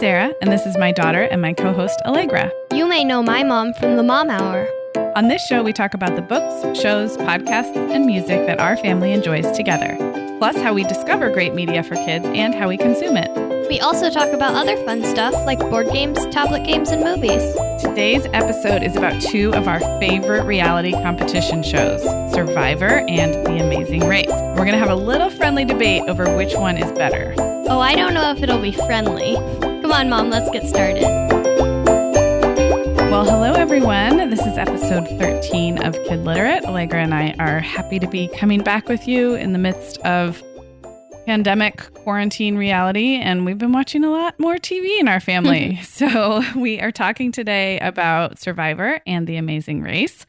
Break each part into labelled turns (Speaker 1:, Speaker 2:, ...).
Speaker 1: Sarah, and this is my daughter and my co host, Allegra.
Speaker 2: You may know my mom from the Mom Hour.
Speaker 1: On this show, we talk about the books, shows, podcasts, and music that our family enjoys together, plus how we discover great media for kids and how we consume it.
Speaker 2: We also talk about other fun stuff like board games, tablet games, and movies.
Speaker 1: Today's episode is about two of our favorite reality competition shows Survivor and The Amazing Race. We're going to have a little friendly debate over which one is better.
Speaker 2: Oh, I don't know if it'll be friendly. Come on, Mom, let's get started.
Speaker 1: Well, hello, everyone. This is episode 13 of Kid Literate. Allegra and I are happy to be coming back with you in the midst of pandemic quarantine reality, and we've been watching a lot more TV in our family. so, we are talking today about Survivor and The Amazing Race.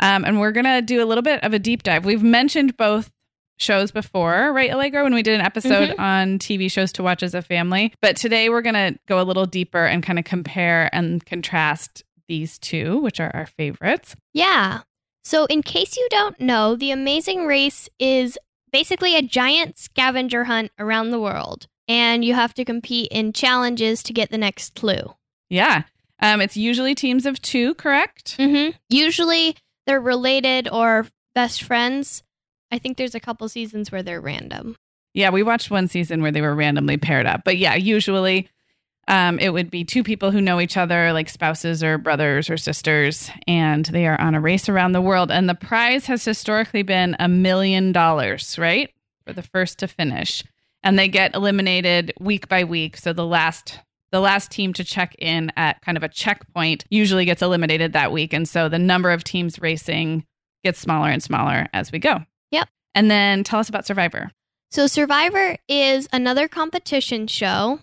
Speaker 1: Um, and we're going to do a little bit of a deep dive. We've mentioned both shows before, right, Allegra, when we did an episode
Speaker 2: Mhm.
Speaker 1: on TV shows to watch as a family. But today we're going to go a little deeper and kind of compare and contrast these two, which are our favorites.
Speaker 2: Yeah. So, in case you don't know, The Amazing Race is basically a giant scavenger hunt around the world, and you have to compete in challenges to get the next clue.
Speaker 1: Yeah. Um, it's usually teams of two, correct?
Speaker 2: Mm-hmm. Usually they're related or best friends. I think there's a couple seasons where they're random.
Speaker 1: Yeah, we watched one season where they were randomly paired up. But yeah, usually um, it would be two people who know each other, like spouses or brothers or sisters, and they are on a race around the world. And the prize has historically been a million dollars, right? For the first to finish. And they get eliminated week by week. So the last the last team to check in at kind of a checkpoint usually gets eliminated that week. And so the number of teams racing gets smaller and smaller as we go. And then tell us about Survivor.
Speaker 2: So, Survivor is another competition show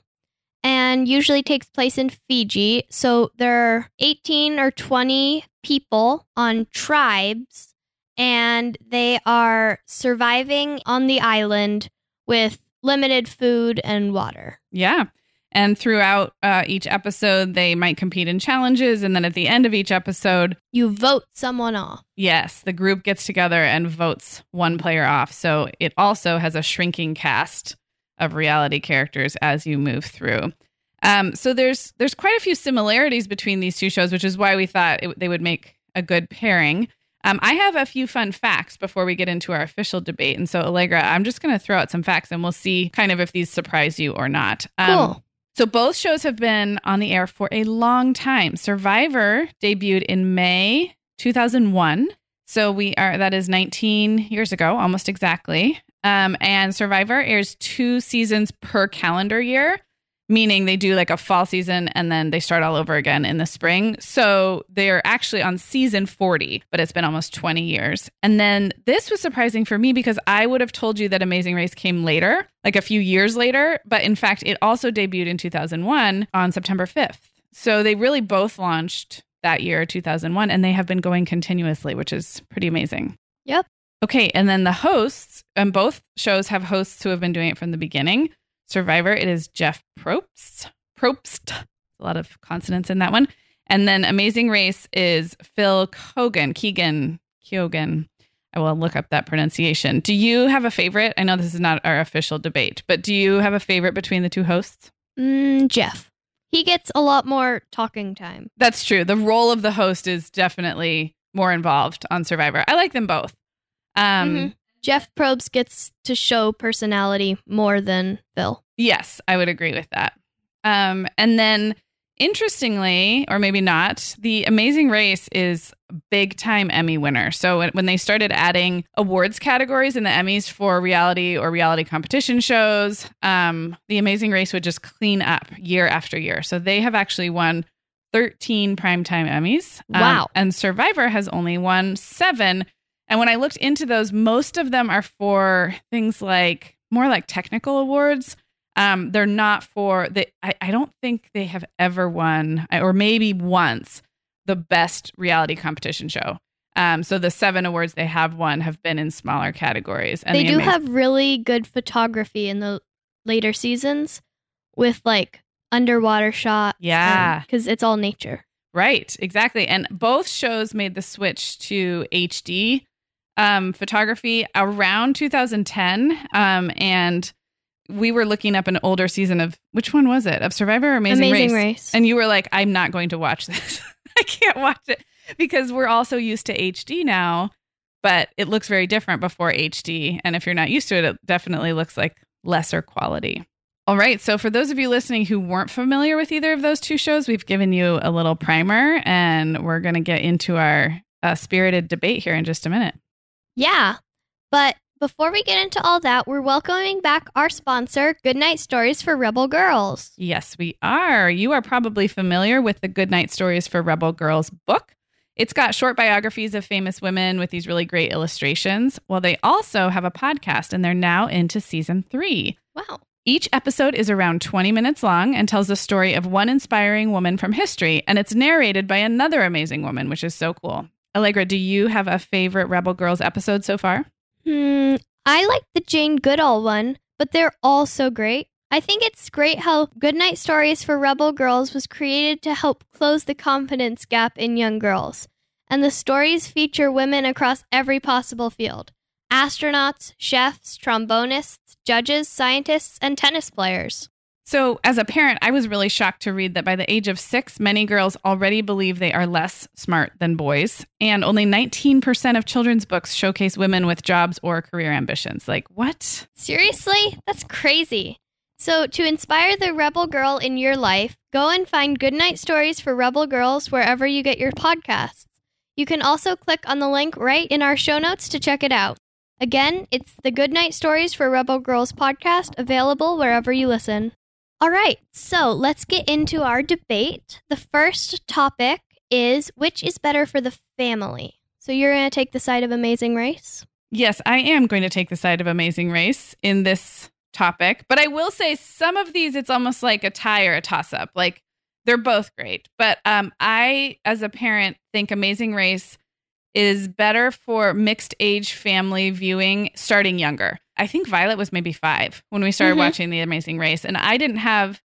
Speaker 2: and usually takes place in Fiji. So, there are 18 or 20 people on tribes, and they are surviving on the island with limited food and water.
Speaker 1: Yeah. And throughout uh, each episode, they might compete in challenges. And then at the end of each episode,
Speaker 2: You vote someone off.
Speaker 1: yes, the group gets together and votes one player off. So it also has a shrinking cast of reality characters as you move through. Um, so there's there's quite a few similarities between these two shows, which is why we thought it, they would make a good pairing. Um, I have a few fun facts before we get into our official debate, and so Allegra, I'm just going to throw out some facts, and we'll see kind of if these surprise you or not. Um,
Speaker 2: Cool.
Speaker 1: So both shows have been on the air for a long time. Survivor debuted in May 2001. So we are that is 19 years ago, almost exactly. Um, and Survivor airs two seasons per calendar year, meaning they do like a fall season and then they start all over again in the spring. So they're actually on season 40, but it's been almost 20 years. And then this was surprising for me because I would have told you that Amazing Race came later, like a few years later. But in fact, it also debuted in 2001 on September 5th. So they really both launched that year, 2001, and they have been going continuously, which is pretty amazing.
Speaker 2: Yep.
Speaker 1: Okay, and then the hosts, and both shows have hosts who have been doing it from the beginning. Survivor, it is Jeff Probst. Probst. A lot of consonants in that one. And then Amazing Race is Phil Kogan, Keegan, Keogan. I will look up that pronunciation. Do you have a favorite? I know this is not our official debate, but do you have a favorite between the two hosts?
Speaker 2: Mm, Jeff. He gets a lot more talking time.
Speaker 1: That's true. The role of the host is definitely more involved on Survivor. I like them both. Um,
Speaker 2: Mhm. Jeff Probst gets to show personality more than Phil.
Speaker 1: Yes, I would agree with that. Um, and then, interestingly, or maybe not, The Amazing Race is a big time Emmy winner. So when, when they started adding awards categories in the Emmys for reality or reality competition shows, um, The Amazing Race would just clean up year after year. So they have actually won 13 primetime Emmys. Um,
Speaker 2: Wow.
Speaker 1: and Survivor has only won seven. And when I looked into those, most of them are for things like more like technical awards. Um, they're not for the. I, I don't think they have ever won, or maybe once, the best reality competition show. Um, so the seven awards they have won have been in smaller categories. And
Speaker 2: they
Speaker 1: the
Speaker 2: do
Speaker 1: amazing-
Speaker 2: have really good photography in the later seasons with like underwater shots.
Speaker 1: Yeah.
Speaker 2: Because it's all nature.
Speaker 1: Right, exactly. And both shows made the switch to HD um, photography around 2010. Um, and we were looking up an older season of which one was it? Of Survivor or Amazing,
Speaker 2: Amazing
Speaker 1: Race?
Speaker 2: Race.
Speaker 1: And you were like, I'm not going to watch this. I can't watch it because we're also used to HD now, but it looks very different before HD. And if you're not used to it, it definitely looks like lesser quality. All right. So, for those of you listening who weren't familiar with either of those two shows, we've given you a little primer and we're going to get into our uh, spirited debate here in just a minute.
Speaker 2: Yeah. But before we get into all that, we're welcoming back our sponsor, Goodnight Stories for Rebel Girls.
Speaker 1: Yes, we are. You are probably familiar with the Goodnight Stories for Rebel Girls book. It's got short biographies of famous women with these really great illustrations. Well, they also have a podcast and they're now into season three.
Speaker 2: Wow.
Speaker 1: Each episode is around 20 minutes long and tells the story of one inspiring woman from history, and it's narrated by another amazing woman, which is so cool. Allegra, do you have a favorite Rebel Girls episode so far?
Speaker 2: Hmm. I like the Jane Goodall one, but they're all so great. I think it's great how Goodnight Stories for Rebel Girls was created to help close the confidence gap in young girls. And the stories feature women across every possible field astronauts, chefs, trombonists, judges, scientists, and tennis players.
Speaker 1: So, as a parent, I was really shocked to read that by the age of six, many girls already believe they are less smart than boys. And only 19% of children's books showcase women with jobs or career ambitions. Like, what?
Speaker 2: Seriously? That's crazy. So, to inspire the rebel girl in your life, go and find Goodnight Stories for Rebel Girls wherever you get your podcasts. You can also click on the link right in our show notes to check it out. Again, it's the Goodnight Stories for Rebel Girls podcast, available wherever you listen. All right, so let's get into our debate. The first topic is which is better for the family? So you're going to take the side of Amazing Race?
Speaker 1: Yes, I am going to take the side of Amazing Race in this topic. But I will say some of these, it's almost like a tie or a toss up. Like they're both great. But um, I, as a parent, think Amazing Race is better for mixed age family viewing starting younger. I think Violet was maybe five when we started
Speaker 2: Mhm.
Speaker 1: watching The Amazing Race, and I didn't have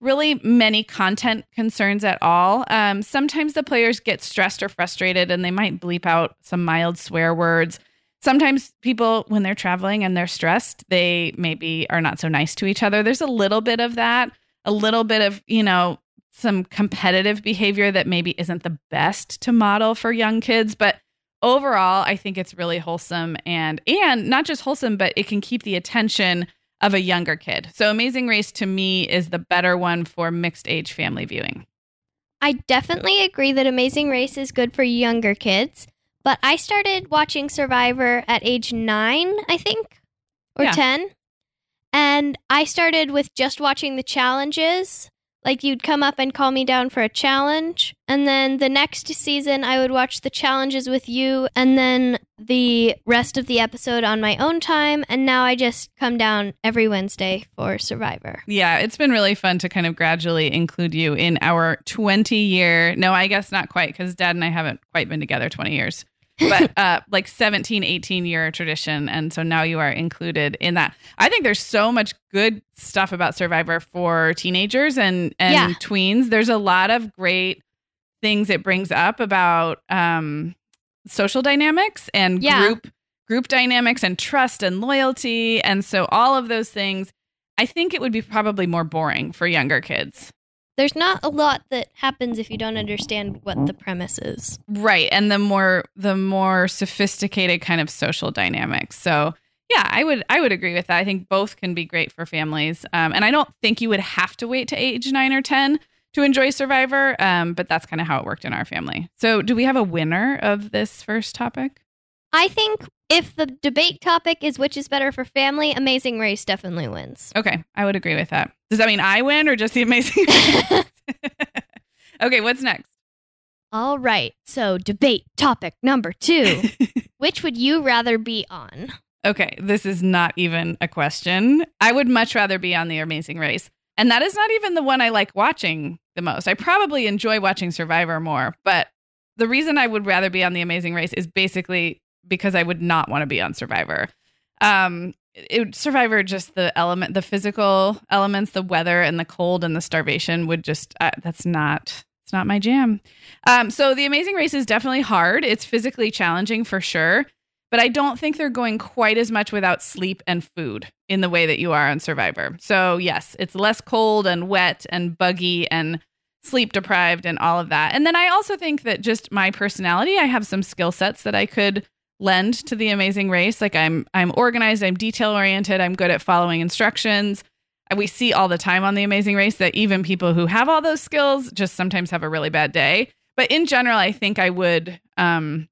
Speaker 1: really many content concerns at all. Um, sometimes the players get stressed or frustrated and they might bleep out some mild swear words. Sometimes people, when they're traveling and they're stressed, they maybe are not so nice to each other. There's a little bit of that, a little bit of, you know, some competitive behavior that maybe isn't the best to model for young kids, but overall I think it's really wholesome and and not just wholesome, but it can keep the attention of a younger kid. So Amazing Race to me is the better one for mixed age family viewing.
Speaker 2: I definitely agree that Amazing Race is good for younger kids, but I started watching Survivor at age nine, I think, or
Speaker 1: Yeah.
Speaker 2: 10. And I started with just watching the challenges. Like you'd come up and call me down for a challenge. And then the next season, I would watch the challenges with you and then the rest of the episode on my own time. And now I just come down every Wednesday for Survivor.
Speaker 1: Yeah, it's been really fun to kind of gradually include you in our 20 year. No, I guess not quite because dad and I haven't quite been together 20 years. But uh like 17, 18 year tradition and so now you are included in that. I think there's so much good stuff about Survivor for teenagers and and
Speaker 2: Yeah.
Speaker 1: tweens. There's a lot of great things it brings up about um social dynamics and
Speaker 2: Yeah.
Speaker 1: group group dynamics and trust and loyalty and so all of those things I think it would be probably more boring for younger kids.
Speaker 2: There's not a lot that happens if you don't understand what the premise is.
Speaker 1: Right. And the more the more sophisticated kind of social dynamics. So yeah, I would I would agree with that. I think both can be great for families. Um, and I don't think you would have to wait to age nine or ten to enjoy Survivor. Um, but that's kind of how it worked in our family. So do we have a winner of this first topic?
Speaker 2: I think if the debate topic is which is better for family, Amazing Race definitely wins.
Speaker 1: Okay, I would agree with that. Does that mean I win or just the amazing? Race? Okay, what's next?
Speaker 2: All right, so debate topic number two. which would you rather be on?
Speaker 1: Okay, this is not even a question. I would much rather be on The Amazing Race. And that is not even the one I like watching the most. I probably enjoy watching Survivor more, but the reason I would rather be on The Amazing Race is basically because I would not want to be on Survivor. Um, it, Survivor, just the element, the physical elements, the weather and the cold and the starvation would just, uh, that's not, it's not my jam. Um, so The Amazing Race is definitely hard. It's physically challenging for sure but I don't think they're going quite as much without sleep and food in the way that you are on Survivor. So, yes, it's less cold and wet and buggy and sleep deprived and all of that. And then I also think that just my personality, I have some skill sets that I could lend to the amazing race. Like I'm I'm organized, I'm detail oriented, I'm good at following instructions. We see all the time on the amazing race that even people who have all those skills just sometimes have a really bad day. But in general, I think I would um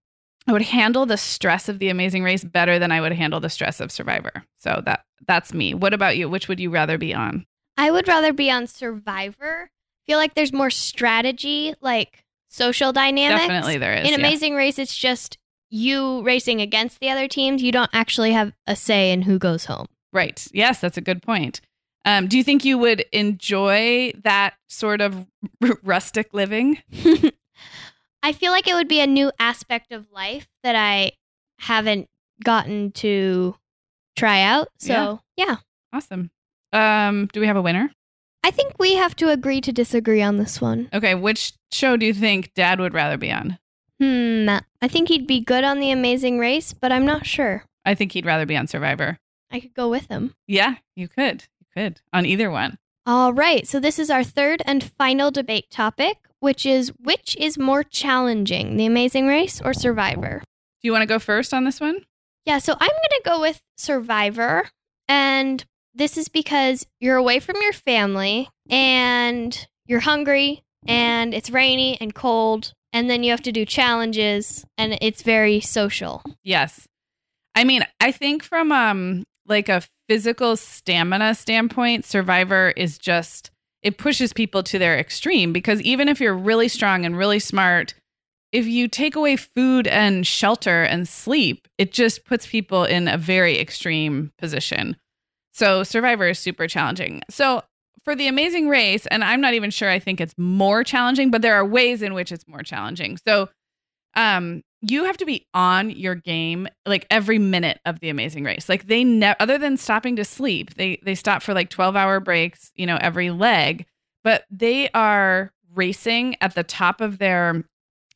Speaker 1: I would handle the stress of the amazing race better than I would handle the stress of Survivor. So that that's me. What about you? Which would you rather be on?
Speaker 2: I would rather be on Survivor. feel like there's more strategy, like social dynamics.
Speaker 1: Definitely there is.
Speaker 2: In
Speaker 1: yeah.
Speaker 2: Amazing Race, it's just you racing against the other teams. You don't actually have a say in who goes home.
Speaker 1: Right. Yes, that's a good point. Um, do you think you would enjoy that sort of r- rustic living?
Speaker 2: I feel like it would be a new aspect of life that I haven't gotten to try out. So, yeah.
Speaker 1: Awesome. Um, do we have a winner?
Speaker 2: I think we have to agree to disagree on this one.
Speaker 1: Okay, which show do you think Dad would rather be on?
Speaker 2: Hmm. I think he'd be good on The Amazing Race, but I'm not sure.
Speaker 1: I think he'd rather be on Survivor.
Speaker 2: I could go with him.
Speaker 1: Yeah, you could. You could on either one.
Speaker 2: All right. So, this is our third and final debate topic, which is which is more challenging, The Amazing Race or Survivor?
Speaker 1: Do you want to go first on this one?
Speaker 2: Yeah. So, I'm going to go with Survivor. And this is because you're away from your family and you're hungry and it's rainy and cold. And then you have to do challenges and it's very social.
Speaker 1: Yes. I mean, I think from um like a physical stamina standpoint, Survivor is just it pushes people to their extreme because even if you're really strong and really smart, if you take away food and shelter and sleep, it just puts people in a very extreme position. So Survivor is super challenging. So for the amazing race, and I'm not even sure I think it's more challenging, but there are ways in which it's more challenging. So um you have to be on your game like every minute of the amazing race. Like they ne- other than stopping to sleep they they stop for like 12 hour breaks you know every leg but they are racing at the top of their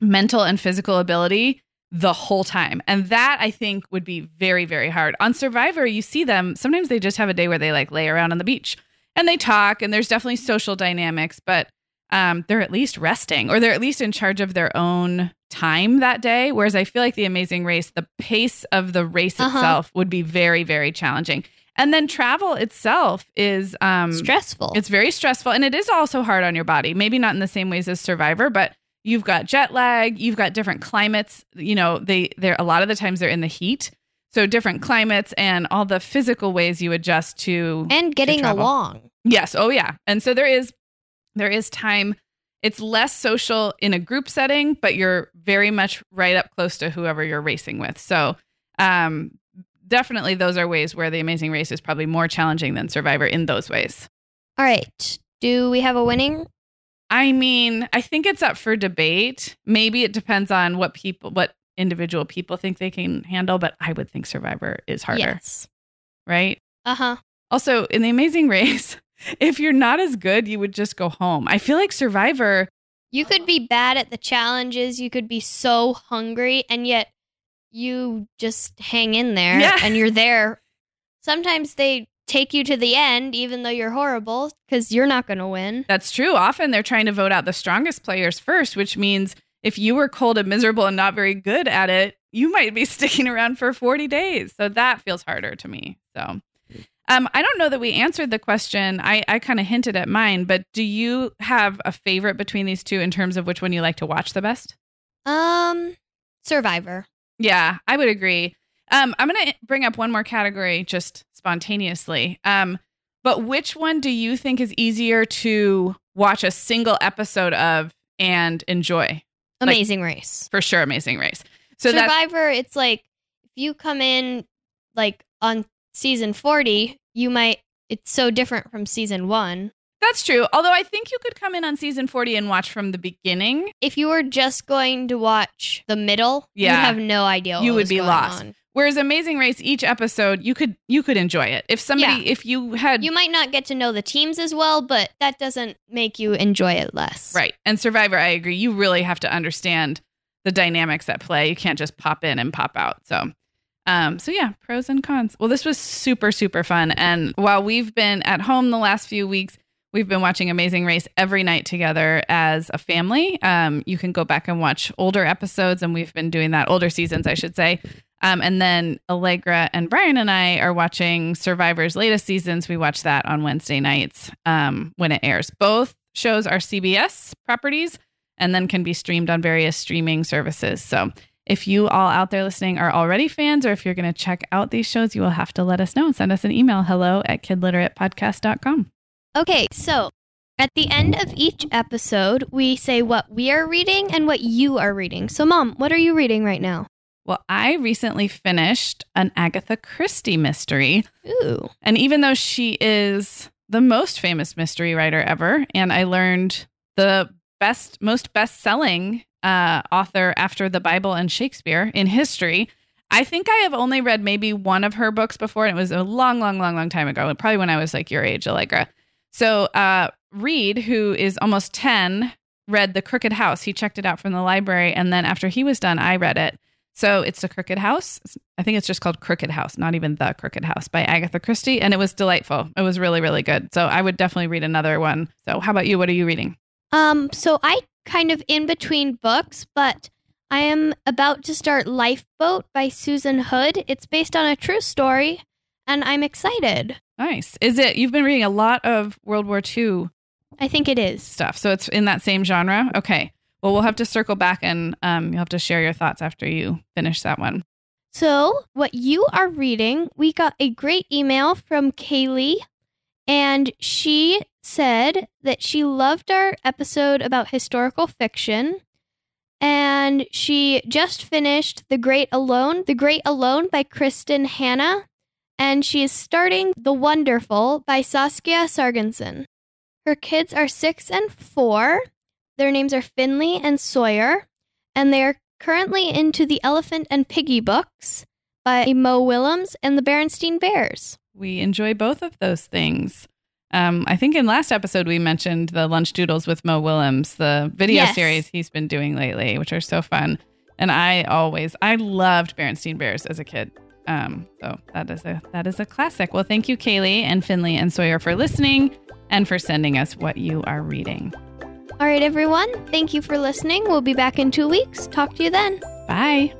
Speaker 1: mental and physical ability the whole time. And that i think would be very very hard. On survivor you see them sometimes they just have a day where they like lay around on the beach and they talk and there's definitely social dynamics but um, they're at least resting or they're at least in charge of their own time that day. Whereas I feel like the amazing race, the pace of the race
Speaker 2: Uh-huh.
Speaker 1: itself would be very, very challenging. And then travel itself is um
Speaker 2: Stressful.
Speaker 1: it's very stressful and it is also hard on your body. Maybe not in the same ways as Survivor, but you've got jet lag, you've got different climates. You know, they they're a lot of the times they're in the heat. So different climates and all the physical ways you adjust to
Speaker 2: and getting
Speaker 1: travel.
Speaker 2: along.
Speaker 1: Yes. Oh, yeah. And so there is there is time. It's less social in a group setting, but you're very much right up close to whoever you're racing with. So um, definitely, those are ways where the Amazing Race is probably more challenging than Survivor in those ways.
Speaker 2: All right. Do we have a winning?
Speaker 1: I mean, I think it's up for debate. Maybe it depends on what people, what individual people think they can handle, but I would think Survivor is harder,
Speaker 2: Yes.
Speaker 1: right?
Speaker 2: Uh huh.
Speaker 1: Also, in the Amazing Race, if you're not as good, you would just go home. I feel like Survivor,
Speaker 2: You could be bad at the challenges. You could be so hungry, and yet you just hang in there
Speaker 1: Yeah.
Speaker 2: and you're there. Sometimes they take you to the end, even though you're horrible, because you're not going to win.
Speaker 1: that's true. Often they're trying to vote out the strongest players first, which means if you were cold and miserable and not very good at it, you might be sticking around for 40 days. So that feels harder to me. So um, I don't know that we answered the question. I, I kind of hinted at mine, but do you have a favorite between these two in terms of which one you like to watch the best?
Speaker 2: Um, Survivor.
Speaker 1: Yeah, I would agree. Um, I'm going to bring up one more category just spontaneously. Um, but which one do you think is easier to watch a single episode of and enjoy? Like-
Speaker 2: Amazing Race.
Speaker 1: For sure, Amazing Race. So
Speaker 2: Survivor, it's like if you come in like on season 40, you might, it's so different from season one.
Speaker 1: that's true. Although I think you could come in on season 40 and watch from the beginning.
Speaker 2: If you were just going to watch the middle,
Speaker 1: Yeah.
Speaker 2: you'd have no idea. What
Speaker 1: You would be lost.
Speaker 2: on.
Speaker 1: Whereas Amazing Race, each episode you could you could enjoy it. If somebody,
Speaker 2: Yeah.
Speaker 1: if you had
Speaker 2: You might not get to know the teams as well, but that doesn't make you enjoy it less.
Speaker 1: Right. And Survivor, I agree. You really have to understand the dynamics at play. You can't just pop in and pop out. So, Um, so yeah, pros and cons. Well, this was super, super fun. And while we've been at home the last few weeks, we've been watching Amazing Race every night together as a family. Um, you can go back and watch older episodes, and we've been doing that older seasons, I should say. Um, and then Allegra and Brian and I are watching Survivor's latest seasons. We watch that on Wednesday nights um, when it airs. Both shows are CBS properties and then can be streamed on various streaming services. So if you all out there listening are already fans, or if you're going to check out these shows, you will have to let us know and send us an email hello at kidliteratepodcast.com.
Speaker 2: Okay, so at the end of each episode, we say what we are reading and what you are reading. So, Mom, what are you reading right now?
Speaker 1: Well, I recently finished an Agatha Christie mystery.
Speaker 2: Ooh.
Speaker 1: And even though she is the most famous mystery writer ever, and I learned the best, most best selling uh, author after the Bible and Shakespeare in history, I think I have only read maybe one of her books before, and it was a long, long, long, long time ago. Probably when I was like your age, Allegra. So, uh, Reed, who is almost 10, read The Crooked House. He checked it out from the library. And then after he was done, I read it. So it's The Crooked House. I think it's just called Crooked House, not even The Crooked House by Agatha Christie. And it was delightful. It was really, really good. So I would definitely read another one. So how about you? What are you reading?
Speaker 2: Um, so I kind of in between books, but I am about to start Lifeboat by Susan Hood. It's based on a true story, and I'm excited.
Speaker 1: Nice. Is it, you've been reading a lot of World War II
Speaker 2: I think it is.
Speaker 1: stuff. So it's in that same genre? Okay. Well, we'll have to circle back and um, you'll have to share your thoughts after you finish that one.
Speaker 2: So, what you are reading, we got a great email from Kaylee, and she said that she loved our episode about historical fiction. And she just finished The Great Alone, The Great Alone by Kristin Hannah. And she is starting The Wonderful by Saskia Sarginson. Her kids are six and four. Their names are Finley and Sawyer. And they are currently into The Elephant and Piggie books by Mo Willems and the Berenstein Bears.
Speaker 1: We enjoy both of those things. Um, I think in last episode we mentioned the Lunch Doodles with Mo Willems, the video
Speaker 2: Yes.
Speaker 1: series he's been doing lately, which are so fun. And I always I loved Berenstein Bears as a kid. Um, so that is a that is a classic. Well, thank you, Kaylee and Finley and Sawyer for listening and for sending us what you are reading.
Speaker 2: All right, everyone. Thank you for listening. We'll be back in two weeks. Talk to you then.
Speaker 1: Bye.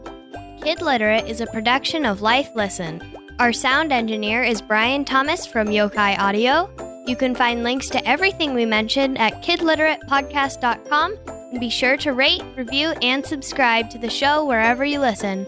Speaker 2: Kid Literate is a production of Life Listened. Our sound engineer is Brian Thomas from Yokai Audio. You can find links to everything we mentioned at kidliteratepodcast.com and be sure to rate, review, and subscribe to the show wherever you listen.